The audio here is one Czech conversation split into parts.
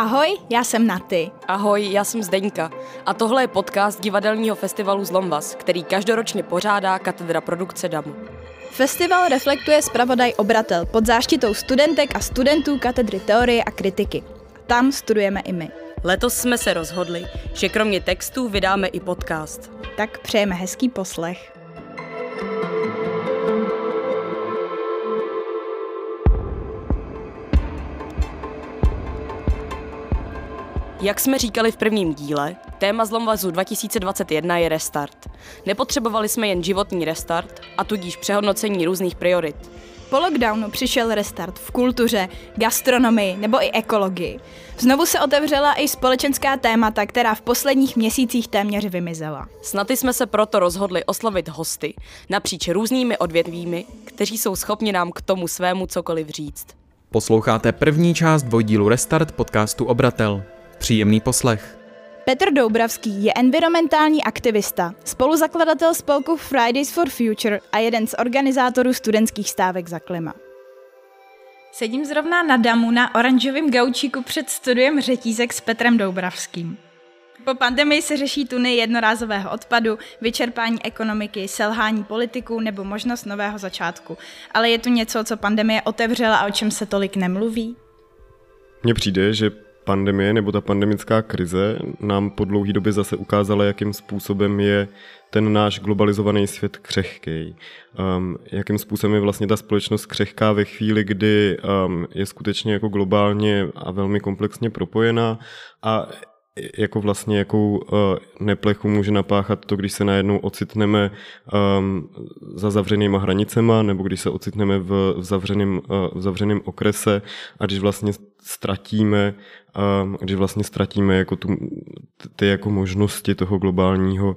Ahoj, já jsem Naty. Ahoj, já jsem Zdeňka a tohle je podcast divadelního festivalu Zlombas, který každoročně pořádá katedra produkce DAMu. Festival reflektuje zpravodaj Obratel pod záštitou studentek a studentů katedry teorie a kritiky. Tam studujeme i my. Letos jsme se rozhodli, že kromě textů vydáme i podcast. Tak přejeme hezký poslech. Jak jsme říkali v prvním díle, téma Zlomvazu 2021 je restart. Nepotřebovali jsme jen životní restart a tudíž přehodnocení různých priorit. Po lockdownu přišel restart v kultuře, gastronomii nebo i ekologii. Znovu se otevřela i společenská témata, která v posledních měsících téměř vymizela. Snad jsme se proto rozhodli oslovit hosty napříč různými odvětvími, kteří jsou schopni nám k tomu svému cokoliv říct. Posloucháte první část dvojdílu Restart podcastu Obratel. Příjemný poslech. Petr Doubravský je environmentální aktivista, spoluzakladatel spolku Fridays for Future a jeden z organizátorů studentských stávek za klima. Sedím zrovna na damu na oranžovém gaučíku před studiem řetízek s Petrem Doubravským. Po pandemii se řeší tuny jednorázového odpadu, vyčerpání ekonomiky, selhání politiků nebo možnost nového začátku. Ale je tu něco, co pandemie otevřela a o čem se tolik nemluví? Mně přijde, že pandemie nebo ta pandemická krize nám po dlouhé době zase ukázala, jakým způsobem je ten náš globalizovaný svět křehký. Um, jakým způsobem je vlastně ta společnost křehká ve chvíli, kdy um, je skutečně jako globálně a velmi komplexně propojená a jako vlastně jakou uh, neplechu může napáchat to, když se najednou ocitneme um, za zavřenýma hranicema, nebo když se ocitneme v, v, zavřeným, uh, v zavřeném okrese a když vlastně ztratíme, um, když vlastně ztratíme jako tu, ty jako možnosti toho globálního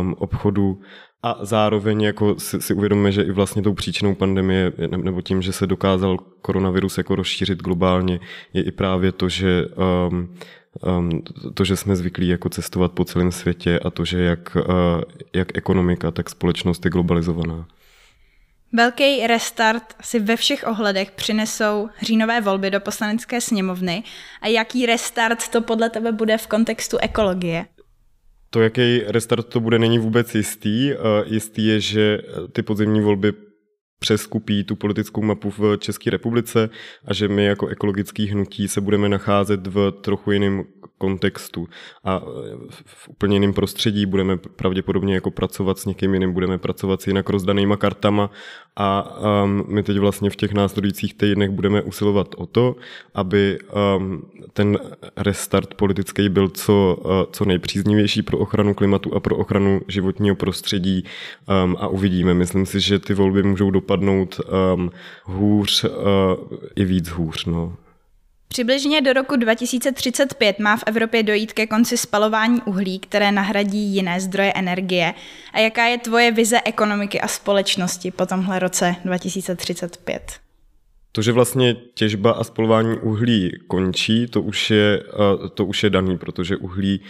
um, obchodu a zároveň jako si, si uvědomíme, že i vlastně tou příčinou pandemie, nebo tím, že se dokázal koronavirus jako rozšířit globálně, je i právě to, že um, um, to, že jsme zvyklí jako cestovat po celém světě a to, že jak, uh, jak ekonomika, tak společnost je globalizovaná. Velký restart si ve všech ohledech přinesou říjnové volby do poslanecké sněmovny a jaký restart to podle tebe bude v kontextu ekologie? To, jaký restart to bude, není vůbec jistý. Uh, jistý je, že ty podzimní volby přeskupí tu politickou mapu v České republice a že my jako ekologický hnutí se budeme nacházet v trochu jiném kontextu a v úplně jiném prostředí budeme pravděpodobně jako pracovat s někým jiným, budeme pracovat s jinak rozdanýma kartama a um, my teď vlastně v těch následujících týdnech budeme usilovat o to, aby um, ten restart politický byl co, uh, co nejpříznivější pro ochranu klimatu a pro ochranu životního prostředí um, a uvidíme. Myslím si, že ty volby můžou dopadnout um, hůř uh, i víc hůř. No. Přibližně do roku 2035 má v Evropě dojít ke konci spalování uhlí, které nahradí jiné zdroje energie. A jaká je tvoje vize ekonomiky a společnosti po tomhle roce 2035? To, že vlastně těžba a spolování uhlí končí, to už je, to už je daný, protože uhlí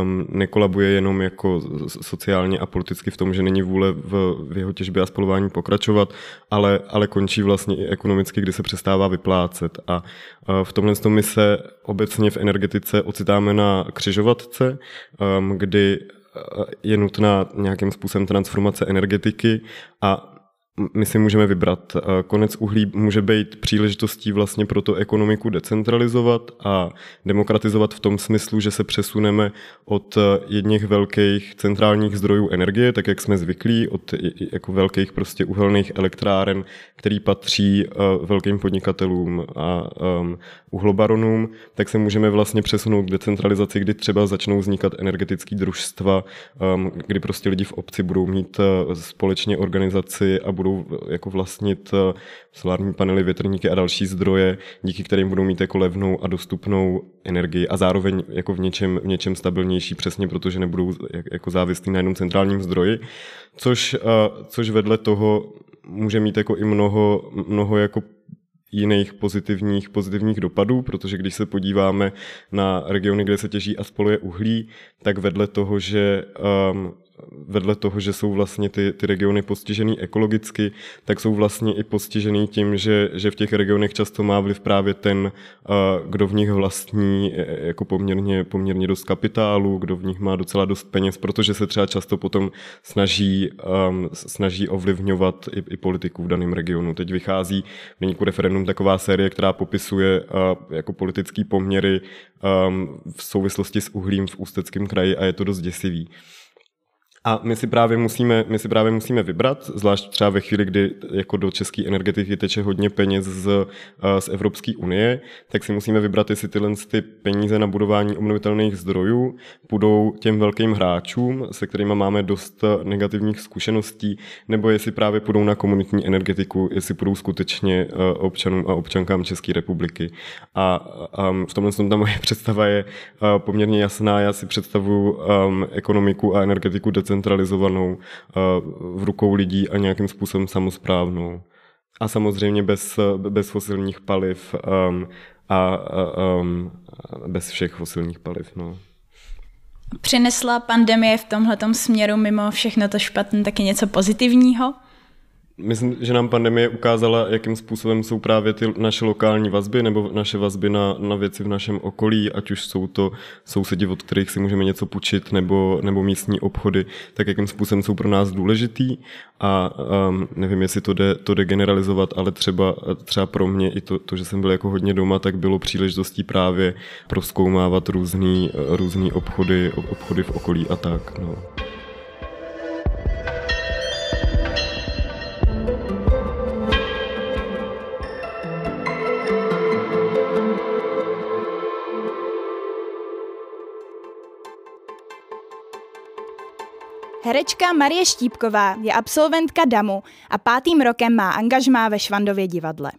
um, nekolabuje jenom jako sociálně a politicky v tom, že není vůle v, v jeho těžbě a spolování pokračovat, ale, ale končí vlastně i ekonomicky, kdy se přestává vyplácet. A v tomhle tom my se obecně v energetice ocitáme na křižovatce, um, kdy je nutná nějakým způsobem transformace energetiky a my si můžeme vybrat. Konec uhlí může být příležitostí vlastně pro to ekonomiku decentralizovat a demokratizovat v tom smyslu, že se přesuneme od jedných velkých centrálních zdrojů energie, tak jak jsme zvyklí, od jako velkých prostě uhelných elektráren, který patří velkým podnikatelům a uhlobaronům, tak se můžeme vlastně přesunout k decentralizaci, kdy třeba začnou vznikat energetické družstva, kdy prostě lidi v obci budou mít společně organizaci a budou jako vlastnit eh, solární panely, větrníky a další zdroje, díky kterým budou mít jako levnou a dostupnou energii a zároveň jako v něčem, v něčem stabilnější, přesně protože nebudou jako závislí na jednom centrálním zdroji, což, eh, což vedle toho může mít jako i mnoho, mnoho jako jiných pozitivních, pozitivních dopadů, protože když se podíváme na regiony, kde se těží a spoluje uhlí, tak vedle toho, že um, vedle toho, že jsou vlastně ty, ty regiony postižený ekologicky, tak jsou vlastně i postižený tím, že, že v těch regionech často má vliv právě ten, kdo v nich vlastní e, jako poměrně, poměrně dost kapitálu, kdo v nich má docela dost peněz, protože se třeba často potom snaží, um, snaží ovlivňovat i, i politiku v daném regionu. Teď vychází v Deníku referendum taková série, která popisuje uh, jako politické poměry um, v souvislosti s uhlím v Ústeckém kraji a je to dost děsivý. A my si právě musíme, my si právě musíme vybrat, zvlášť třeba ve chvíli, kdy jako do české energetiky teče hodně peněz z, eh, z Evropské unie, tak si musíme vybrat, jestli tyhle ty peníze na budování obnovitelných zdrojů půjdou těm velkým hráčům, se kterými máme dost negativních zkušeností, nebo jestli právě půjdou na komunitní energetiku, jestli půjdou skutečně eh, občanům a občankám České republiky. A, a v tomhle ta moje představa je eh, poměrně jasná. Já si představuji um, ekonomiku a energetiku decentralizovanou decentralizovanou eh, v rukou lidí a nějakým způsobem samozprávnou. A samozřejmě bez, bez fosilních paliv um, a um, bez všech fosilních paliv. No. Přinesla pandemie v tomhle směru mimo všechno to špatné taky něco pozitivního? Myslím, že nám pandemie ukázala, jakým způsobem jsou právě ty naše lokální vazby nebo naše vazby na, na věci v našem okolí, ať už jsou to sousedi, od kterých si můžeme něco půjčit, nebo, nebo místní obchody, tak jakým způsobem jsou pro nás důležitý. A um, nevím, jestli to jde, to jde generalizovat, ale třeba, třeba pro mě i to, to, že jsem byl jako hodně doma, tak bylo příležitostí právě proskoumávat různý, různý obchody, obchody v okolí a tak. No. Herečka Marie Štípková je absolventka DAMu a pátým rokem má angažmá ve Švandově divadle.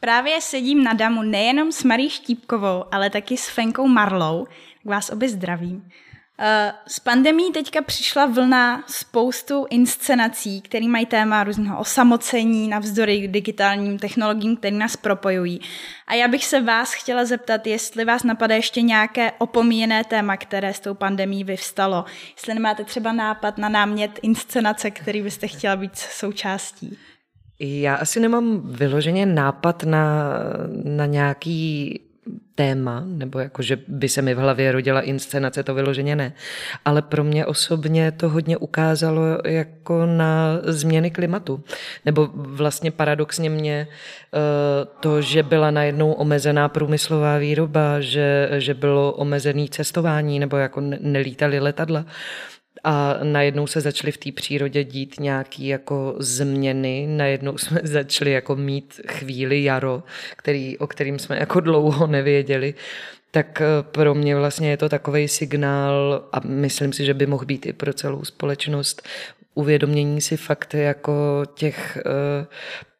Právě sedím na DAMu nejenom s Marí Štípkovou, ale taky s Fenkou Marlou. Vás obě zdravím. Eh, s pandemí teďka přišla vlna spoustu inscenací, které mají téma různého osamocení navzdory digitálním technologiím, které nás propojují. A já bych se vás chtěla zeptat, jestli vás napadá ještě nějaké opomíjené téma, které s tou pandemí vyvstalo. Jestli nemáte třeba nápad na námět inscenace, který byste chtěla být součástí. Já asi nemám vyloženě nápad na, na nějaký téma, nebo jako, že by se mi v hlavě rodila inscenace, to vyloženě ne. Ale pro mě osobně to hodně ukázalo jako na změny klimatu. Nebo vlastně paradoxně mě eh, to, že byla najednou omezená průmyslová výroba, že, že bylo omezené cestování, nebo jako nelítali letadla, a najednou se začaly v té přírodě dít nějaké jako změny, najednou jsme začali jako mít chvíli jaro, který, o kterým jsme jako dlouho nevěděli, tak eh, pro mě vlastně je to takový signál a myslím si, že by mohl být i pro celou společnost uvědomění si fakt jako těch uh,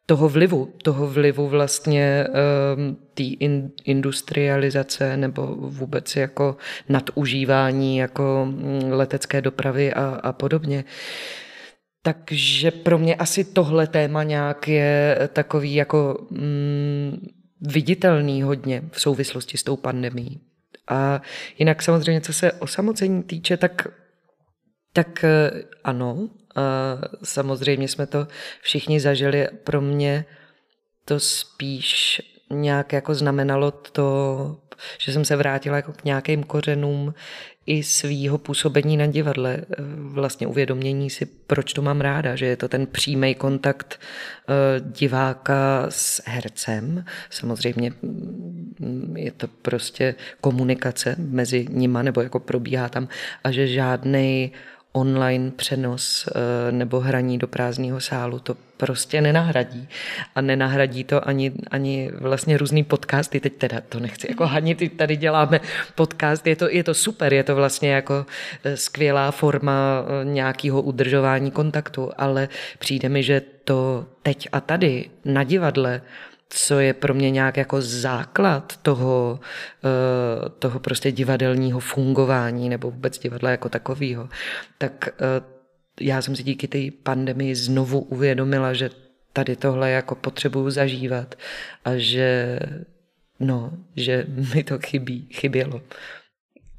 toho vlivu, toho vlivu vlastně um, té in, industrializace nebo vůbec jako nadužívání jako mm, letecké dopravy a, a podobně. Takže pro mě asi tohle téma nějak je takový jako mm, viditelný hodně v souvislosti s tou pandemí. A jinak samozřejmě, co se osamocení týče, tak, tak eh, ano, a samozřejmě jsme to všichni zažili. Pro mě to spíš nějak jako znamenalo to, že jsem se vrátila jako k nějakým kořenům i svýho působení na divadle. Vlastně uvědomění si, proč to mám ráda, že je to ten přímý kontakt eh, diváka s hercem. Samozřejmě mm, je to prostě komunikace mezi nima, nebo jako probíhá tam a že žádný online přenos eh, nebo hraní do prázdného sálu to prostě nenahradí. A nenahradí to ani, ani vlastně různý podcasty. Teď teda to nechci jako hanit, tady děláme podcast, je to, je to super, je to vlastně jako eh, skvělá forma eh, nějakého udržování kontaktu, ale přijde mi, že to teď a tady na divadle co je pro mě nějak jako základ toho, eh, toho prostě divadelního fungování nebo vůbec divadla jako takového, tak eh, já jsem si díky té pandemii znovu uvědomila, že tady tohle jako potřebuju zažívat a že, no, že mi to chybí, chybělo.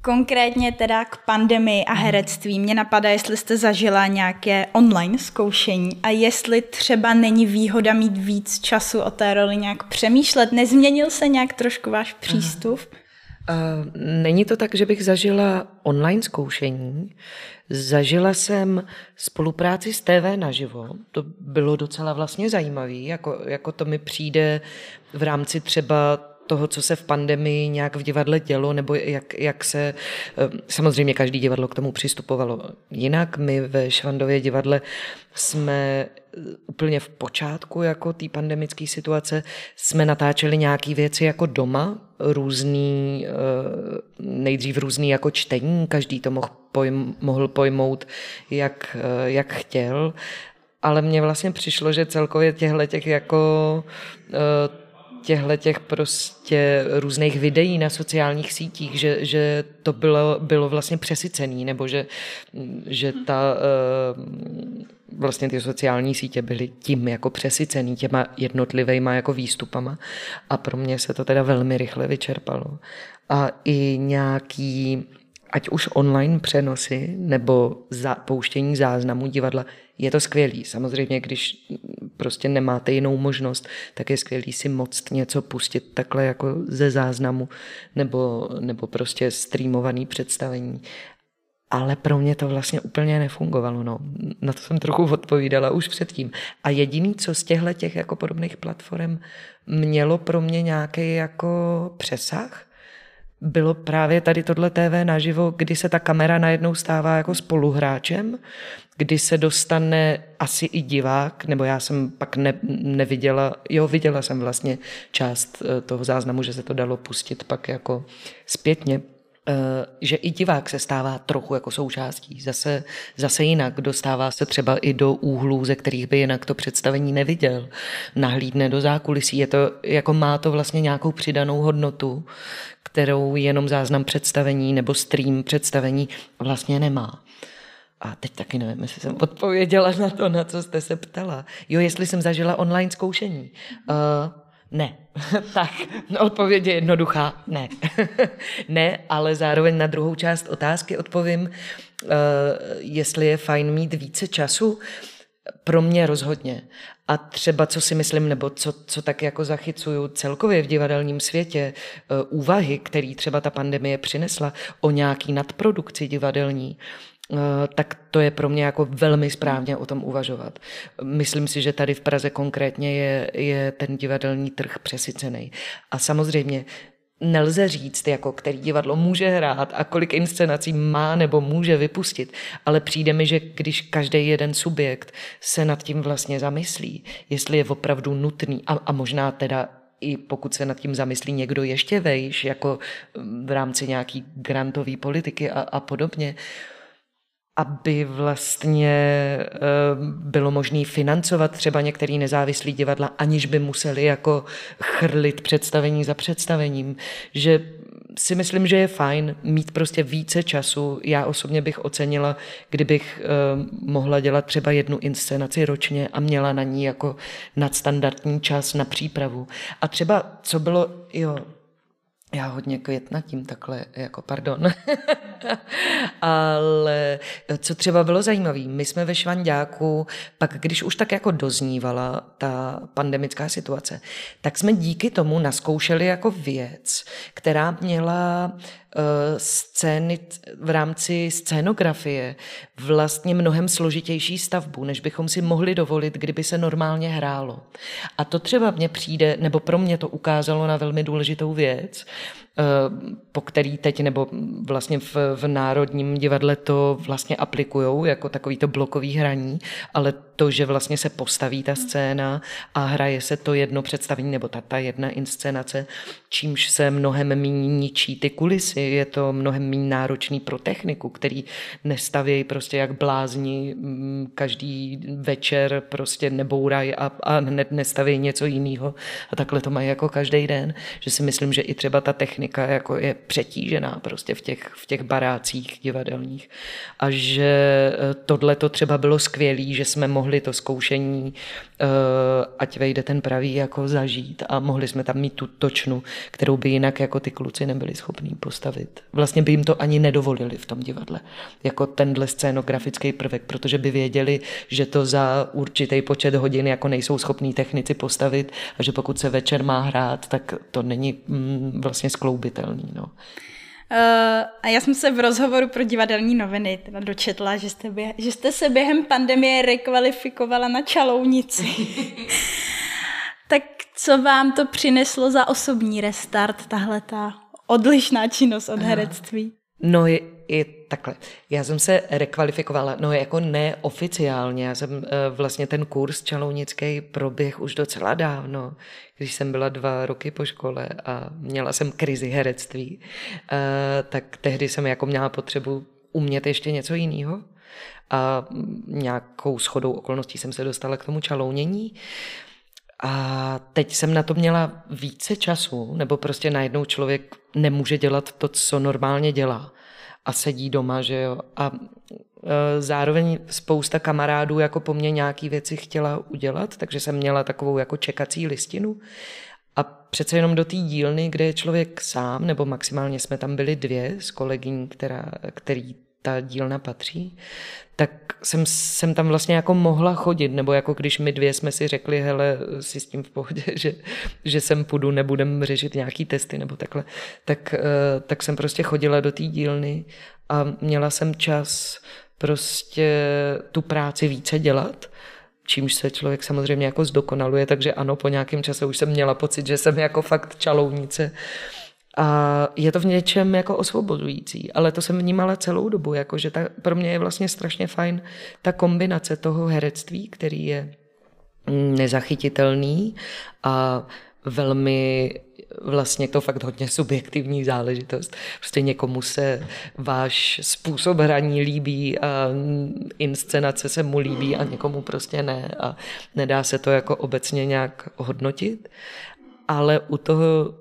Konkrétně teda k pandemii a herectví mě napadá, jestli jste zažila nějaké online zkoušení a jestli třeba není výhoda mít víc času o té roli nějak přemýšlet. Nezměnil se nějak trošku váš přístup? Uh, není to tak, že bych zažila online zkoušení. Zažila jsem spolupráci s TV naživo. To bylo docela vlastně zajímavé. Jako, jako to mi přijde v rámci třeba toho, co se v pandemii nějak v divadle dělo, nebo jak, jak se, eh, samozřejmě každý divadlo k tomu přistupovalo jinak. My ve Švandově divadle jsme eh, úplně v počátku jako té pandemické situace jsme natáčeli nějaké věci jako doma, různý, eh, nejdřív různý jako čtení, každý to mohl, pojm, mohl pojmout, jak, jak chtěl, ale mně vlastně přišlo, že celkově těchto těch jako těchto těch prostě různých videí na sociálních sítích, že, že to bylo, bylo vlastně přesycený, nebo že, že ta eh, vlastně ty sociální sítě byly tím jako přesycený těma jednotlivýma jako výstupama a pro mě se to teda velmi rychle vyčerpalo. A i nějaký ať už online přenosy nebo za, pouštění záznamů divadla, je to skvělý. Samozřejmě, když prostě nemáte jinou možnost, tak je skvělý si moct něco pustit takhle jako ze záznamu nebo, nebo prostě streamovaný představení. Ale pro mě to vlastně úplně nefungovalo. No. Na to jsem trochu odpovídala už předtím. A jediný, co z těchto těch jako podobných platform mělo pro mě nějaký jako přesah, bylo právě tady tohle TV naživo, kdy se ta kamera najednou stává jako spoluhráčem, kdy se dostane asi i divák, nebo já jsem pak ne, neviděla, jo, viděla jsem vlastně část eh, toho záznamu, že se to dalo pustit pak jako zpětně, že i divák se stává trochu jako součástí, zase, zase jinak, dostává se třeba i do úhlů, ze kterých by jinak to představení neviděl, nahlídne do zákulisí, je to, jako má to vlastně nějakou přidanou hodnotu, kterou jenom záznam představení nebo stream představení vlastně nemá. A teď taky nevím, jestli jsem odpověděla na to, na co jste se ptala. Jo, jestli jsem zažila online zkoušení. Uh, ne. tak, odpověď je jednoduchá. Ne. ne, ale zároveň na druhou část otázky odpovím, uh, jestli je fajn mít více času. Pro mě rozhodně. A třeba, co si myslím, nebo co, co tak jako zachycuju celkově v divadelním světě, uh, úvahy, který třeba ta pandemie přinesla o nějaký nadprodukci divadelní, tak to je pro mě jako velmi správně o tom uvažovat. Myslím si, že tady v Praze konkrétně je, je ten divadelní trh přesycený. A samozřejmě nelze říct, jako který divadlo může hrát a kolik inscenací má nebo může vypustit, ale přijde mi, že když každý jeden subjekt se nad tím vlastně zamyslí, jestli je opravdu nutný a, a možná teda i pokud se nad tím zamyslí někdo ještě vejš, jako v rámci nějaký grantové politiky a, a podobně, aby vlastně eh, bylo možné financovat třeba některý nezávislý divadla, aniž by museli jako chrlit představení za představením. Že si myslím, že je fajn mít prostě více času. Já osobně bych ocenila, kdybych eh, mohla dělat třeba jednu inscenaci ročně a měla na ní jako nadstandardní čas na přípravu. A třeba, co bylo, jo, já hodně květnatím takhle, jako pardon. Ale co třeba bylo zajímavé, my jsme ve Švandáku, pak když už tak jako doznívala ta pandemická situace, tak jsme díky tomu naskoušeli jako věc, která měla Eh, scény v rámci scénografie vlastně mnohem složitější stavbu, než bychom si mohli dovolit, kdyby se normálně hrálo. A to třeba mně přijde, nebo pro mě to ukázalo na velmi důležitou věc, eh, po který teď, nebo vlastně v, v Národním divadle to vlastně aplikujou jako takový to blokový hraní, ale to, že vlastně se postaví ta scéna a hraje se to jedno představení nebo ta, ta jedna inscenace, čímž se mnohem méně ničí ty kulisy, je to mnohem méně náročný pro techniku, který nestavějí prostě jak blázni mm, každý večer prostě nebouraj a, a hned nestaví něco jiného a takhle to mají jako každý den, že si myslím, že i třeba ta technika technika jako je přetížená prostě v těch, v těch barácích divadelních. A že eh, tohle to třeba bylo skvělé, že jsme mohli to zkoušení, eh, ať vejde ten pravý, jako zažít a mohli jsme tam mít tu točnu, kterou by jinak jako ty kluci nebyli schopní postavit. Vlastně by jim to ani nedovolili v tom divadle, jako tenhle scénografický prvek, protože by věděli, že to za určitý počet hodin jako nejsou schopní technici postavit a že pokud se večer má hrát, tak to není mm, vlastně skloubitelný. No. Uh, a já jsem se v rozhovoru pro divadelní noviny teda dočetla, že jste, bě- že jste se během pandemie rekvalifikovala na čalounici. tak co vám to přineslo za osobní restart, tahle ta odlišná činnost od herectví? No je takhle. Já jsem se rekvalifikovala, no jako neoficiálně. Já jsem eh, vlastně ten kurz čalounický proběh už docela dávno, když jsem byla dva roky po škole a měla jsem krizi herectví, eh, tak tehdy jsem jako měla potřebu umět ještě něco jiného a nějakou schodou okolností jsem se dostala k tomu čalounění. A teď jsem na to měla více času, nebo prostě najednou člověk nemůže dělat to, co normálně dělá a sedí doma, že jo. A e, zároveň spousta kamarádů jako po mně nějaký věci chtěla udělat, takže jsem měla takovou jako čekací listinu. A přece jenom do té dílny, kde je člověk sám, nebo maximálně jsme tam byli dvě s kolegyní, která, který ta dílna patří, tak jsem, jsem tam vlastně jako mohla chodit, nebo jako když my dvě jsme si řekli, hele, si s tím v pohodě, že, že sem půjdu, nebudem řešit nějaký testy nebo takhle, tak, eh, tak jsem prostě chodila do té dílny a měla jsem čas prostě tu práci více dělat, čímž se člověk samozřejmě jako zdokonaluje, takže ano, po nějakém čase už jsem měla pocit, že jsem jako fakt čalounice, a je to v něčem jako osvobozující, ale to jsem vnímala celou dobu, jako že ta, pro mě je vlastně strašně fajn ta kombinace toho herectví, který je nezachytitelný a velmi vlastně to fakt hodně subjektivní záležitost. Prostě někomu se váš způsob hraní líbí a inscenace se mu líbí a někomu prostě ne a nedá se to jako obecně nějak hodnotit ale u toho, uh,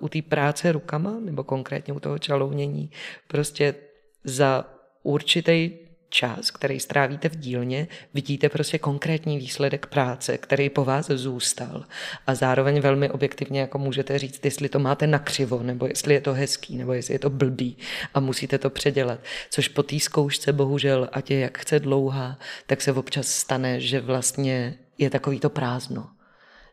u té práce rukama, nebo konkrétně u toho čalounění, prostě za určitý čas, který strávíte v dílně, vidíte prostě konkrétní výsledek práce, který po vás zůstal. A zároveň velmi objektivně jako můžete říct, jestli to máte nakřivo, nebo jestli je to hezký, nebo jestli je to blbý a musíte to předělat. Což po té zkoušce bohužel, ať je jak chce dlouhá, tak se občas stane, že vlastně je takový to prázdno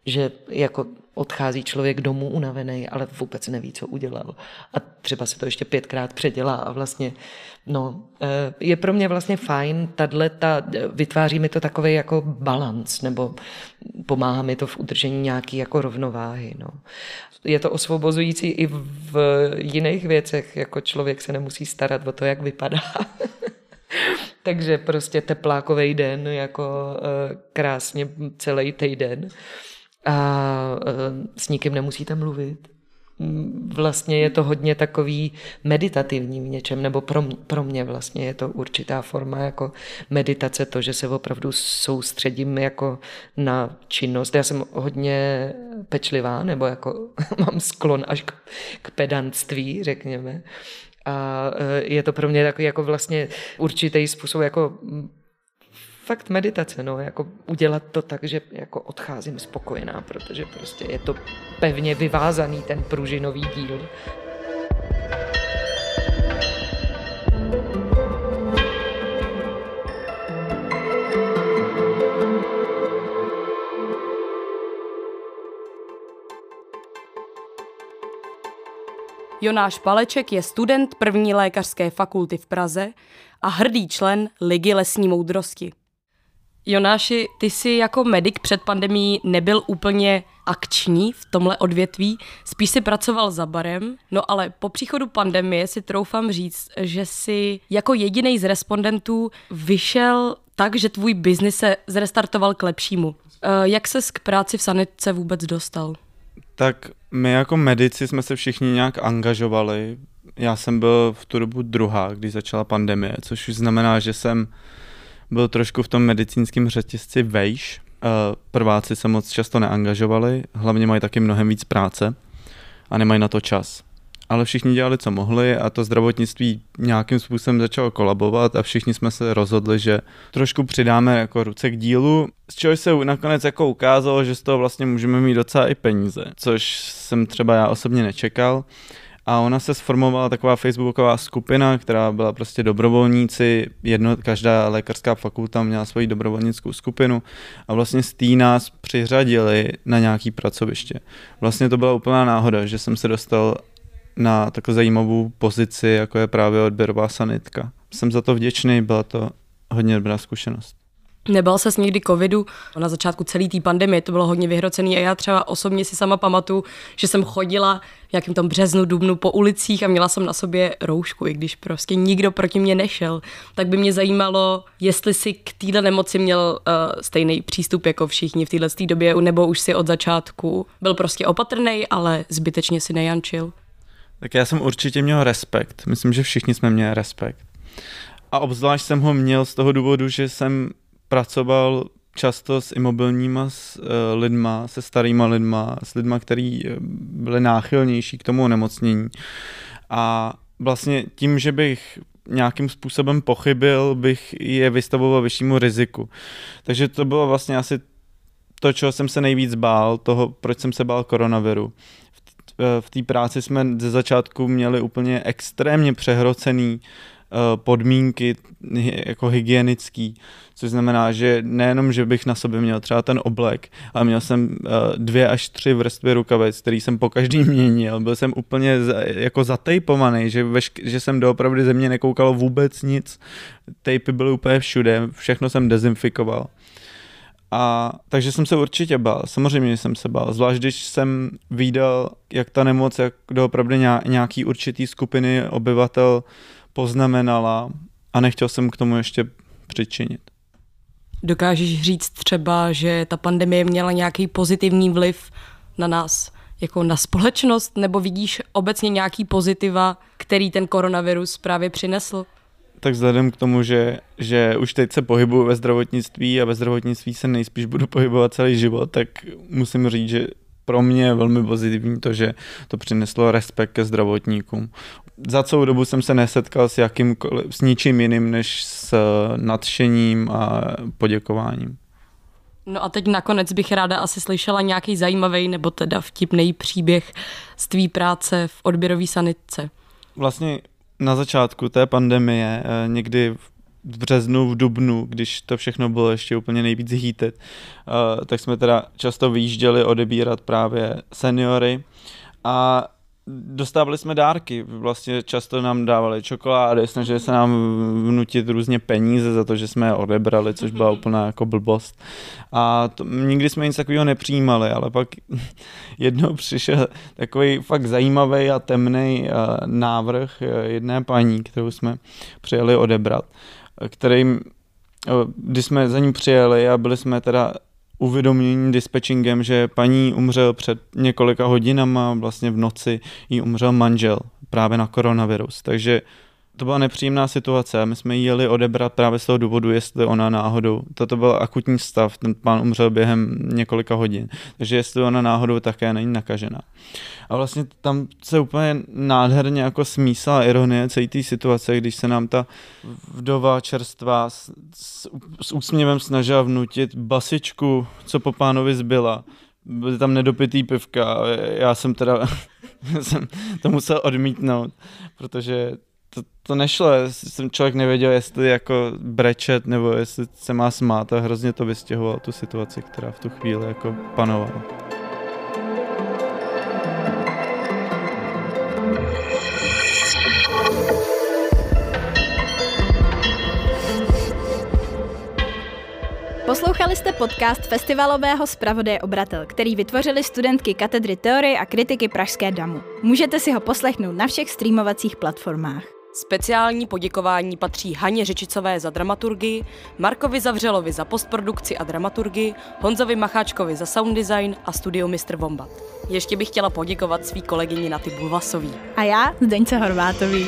že jako odchází člověk domů unavený, ale vůbec neví, co udělal. A třeba se to ještě pětkrát předělá a vlastně, no, eh, je pro mě vlastně fajn, ta vytváří mi to takový jako balans, nebo pomáhá mi to v udržení nějaký jako rovnováhy, no. Je to osvobozující i v jiných věcech, jako člověk se nemusí starat o to, jak vypadá. Takže prostě teplákový den, jako eh, krásně celý týden a e, s nikým nemusíte mluvit. Vlastně je to hodně takový meditativní v něčem, nebo pro, pro mě vlastně je to určitá forma jako meditace, to, že se opravdu soustředím jako na činnost. Já jsem hodně pečlivá, nebo jako mám sklon až k, k pedantství, řekněme. A e, je to pro mě takový jako vlastně určitý způsob jako fakt meditace, no, jako udělat to tak, že jako odcházím spokojená, protože prostě je to pevně vyvázaný ten pružinový díl. Jonáš Paleček je student první lékařské fakulty v Praze a hrdý člen Ligy lesní moudrosti. Jonáši, ty jsi jako medic před pandemí nebyl úplně akční v tomhle odvětví, spíš si pracoval za barem, no ale po příchodu pandemie si troufám říct, že si jako jediný z respondentů vyšel tak, že tvůj biznis se zrestartoval k lepšímu. Eh, jak ses k práci v sanitce vůbec dostal? Tak my jako medici jsme se všichni nějak angažovali. Já jsem byl v tu dobu druhá, když začala pandemie, což už znamená, že jsem byl trošku v tom medicínském řetězci vejš. Eh, prváci se moc často neangažovali, hlavně mají taky mnohem víc práce a nemají na to čas. ale všichni dělali, co mohli a to zdravotnictví nějakým způsobem začalo kolabovat a všichni jsme se rozhodli, že trošku přidáme jako ruce k dílu, z čehož se nakonec jako ukázalo, že z toho vlastně můžeme mít docela i peníze, což jsem třeba já osobně nečekal a ona se sformovala taková facebooková skupina, která byla prostě dobrovolníci, jedno, každá lékařská fakulta měla svoji dobrovolnickou skupinu a vlastně z té nás přiřadili na nějaký pracoviště. Vlastně to byla úplná náhoda, že jsem se dostal na takovou zajímavou pozici, jako je právě odběrová sanitka. Jsem za to vděčný, byla to hodně dobrá zkušenost. Nebal se někdy covidu? Na začátku celé té pandemie to bylo hodně vyhrocený a já třeba osobně si sama pamatuju, že jsem chodila v nějakém tom březnu, dubnu po ulicích a měla jsem na sobě roušku, i když prostě nikdo proti mě nešel. Tak by mě zajímalo, jestli si k této nemoci měl uh, stejný přístup jako všichni v této době, nebo už si od začátku byl prostě opatrný, ale zbytečně si nejančil. Tak já jsem určitě měl respekt. Myslím, že všichni jsme měli respekt. A obzvlášť jsem ho měl z toho důvodu, že jsem pracoval často s imobilníma s, uh, lidma, se starýma lidma, s lidma, kteří eh, byli náchylnější k tomu onemocnění. A vlastně tím, že bych nějakým způsobem pochybil, bych je vystavoval vyššímu riziku. Takže to bylo vlastně asi to, čeho jsem se nejvíc bál, toho, proč jsem se bál koronaviru. V té práci jsme ze začátku měli úplně extrémně přehrocený Eh, podmínky jako hygienický, což znamená, že nejenom, že bych na sobě měl třeba ten oblek, ale měl jsem eh, dvě až tři vrstvy rukavec, který jsem po každý měnil. Byl jsem úplně jako zatejpovaný, že, vešk- že jsem doopravdy ze mě nekoukalo vůbec nic. Tejpy byly úplně všude, všechno jsem dezinfikoval. A takže jsem se určitě bál, samozřejmě jsem se bál, zvlášť když jsem viděl, jak ta nemoc, jak doopravdy nějaký určitý skupiny obyvatel poznamenala a nechtěl jsem k tomu ještě přičinit. Dokážeš říct třeba, že ta pandemie měla nějaký pozitivní vliv na nás, jako na společnost, nebo vidíš obecně nějaký pozitiva, který ten koronavirus právě přinesl? Tak vzhledem k tomu, že, že už teď se pohybuju ve zdravotnictví a ve zdravotnictví se nejspíš budu pohybovat celý život, tak musím říct, že pro mě je velmi pozitivní to, že to přineslo respekt ke zdravotníkům. Za celou dobu jsem se nesetkal s, jakýmkoliv, s ničím jiným než s nadšením a poděkováním. No a teď nakonec bych ráda asi slyšela nějaký zajímavý nebo teda vtipný příběh z tvý práce v odběrové sanitce. Vlastně na začátku té pandemie, eh, někdy v v březnu, v dubnu, když to všechno bylo ještě úplně nejvíc heated, uh, tak jsme teda často vyjížděli odebírat právě seniory a dostávali jsme dárky, vlastně často nám dávali čokolády, snažili se nám vnutit různě peníze za to, že jsme je odebrali, což byla mhm. úplná jako blbost. A to, nikdy jsme nic takového nepřijímali, ale pak jednou přišel takový fakt zajímavý a temný uh, návrh jedné paní, kterou jsme přijeli odebrat kterým, když jsme za ním přijeli a byli jsme teda uvědomění dispatchingem, že paní umřel před několika hodinama, vlastně v noci jí umřel manžel právě na koronavirus. Takže to byla nepříjemná situace my jsme ji jeli odebrat právě z toho důvodu, jestli ona náhodou, toto byl akutní stav, ten pán umřel během několika hodin, takže jestli ona náhodou také není nakažená. A vlastně tam se úplně nádherně jako smísala ironie celé té situace, když se nám ta vdova čerstvá s, s, s úsměvem snažila vnutit basičku, co po pánovi zbyla. Byly tam nedopitý pivka já jsem teda jsem to musel odmítnout, protože to, to nešlo, jsem člověk nevěděl, jestli jako brečet nebo jestli se má smát a hrozně to vystěhoval tu situaci, která v tu chvíli jako panovala. Poslouchali jste podcast festivalového zpravodaje Obratel, který vytvořili studentky katedry teorie a kritiky Pražské damu. Můžete si ho poslechnout na všech streamovacích platformách. Speciální poděkování patří Haně Řečicové za dramaturgii, Markovi Zavřelovi za postprodukci a dramaturgii, Honzovi Macháčkovi za sound design a studio Mr. Vombat. Ještě bych chtěla poděkovat svý kolegyni Naty Bulvasový. A já Zdeňce Horvátový.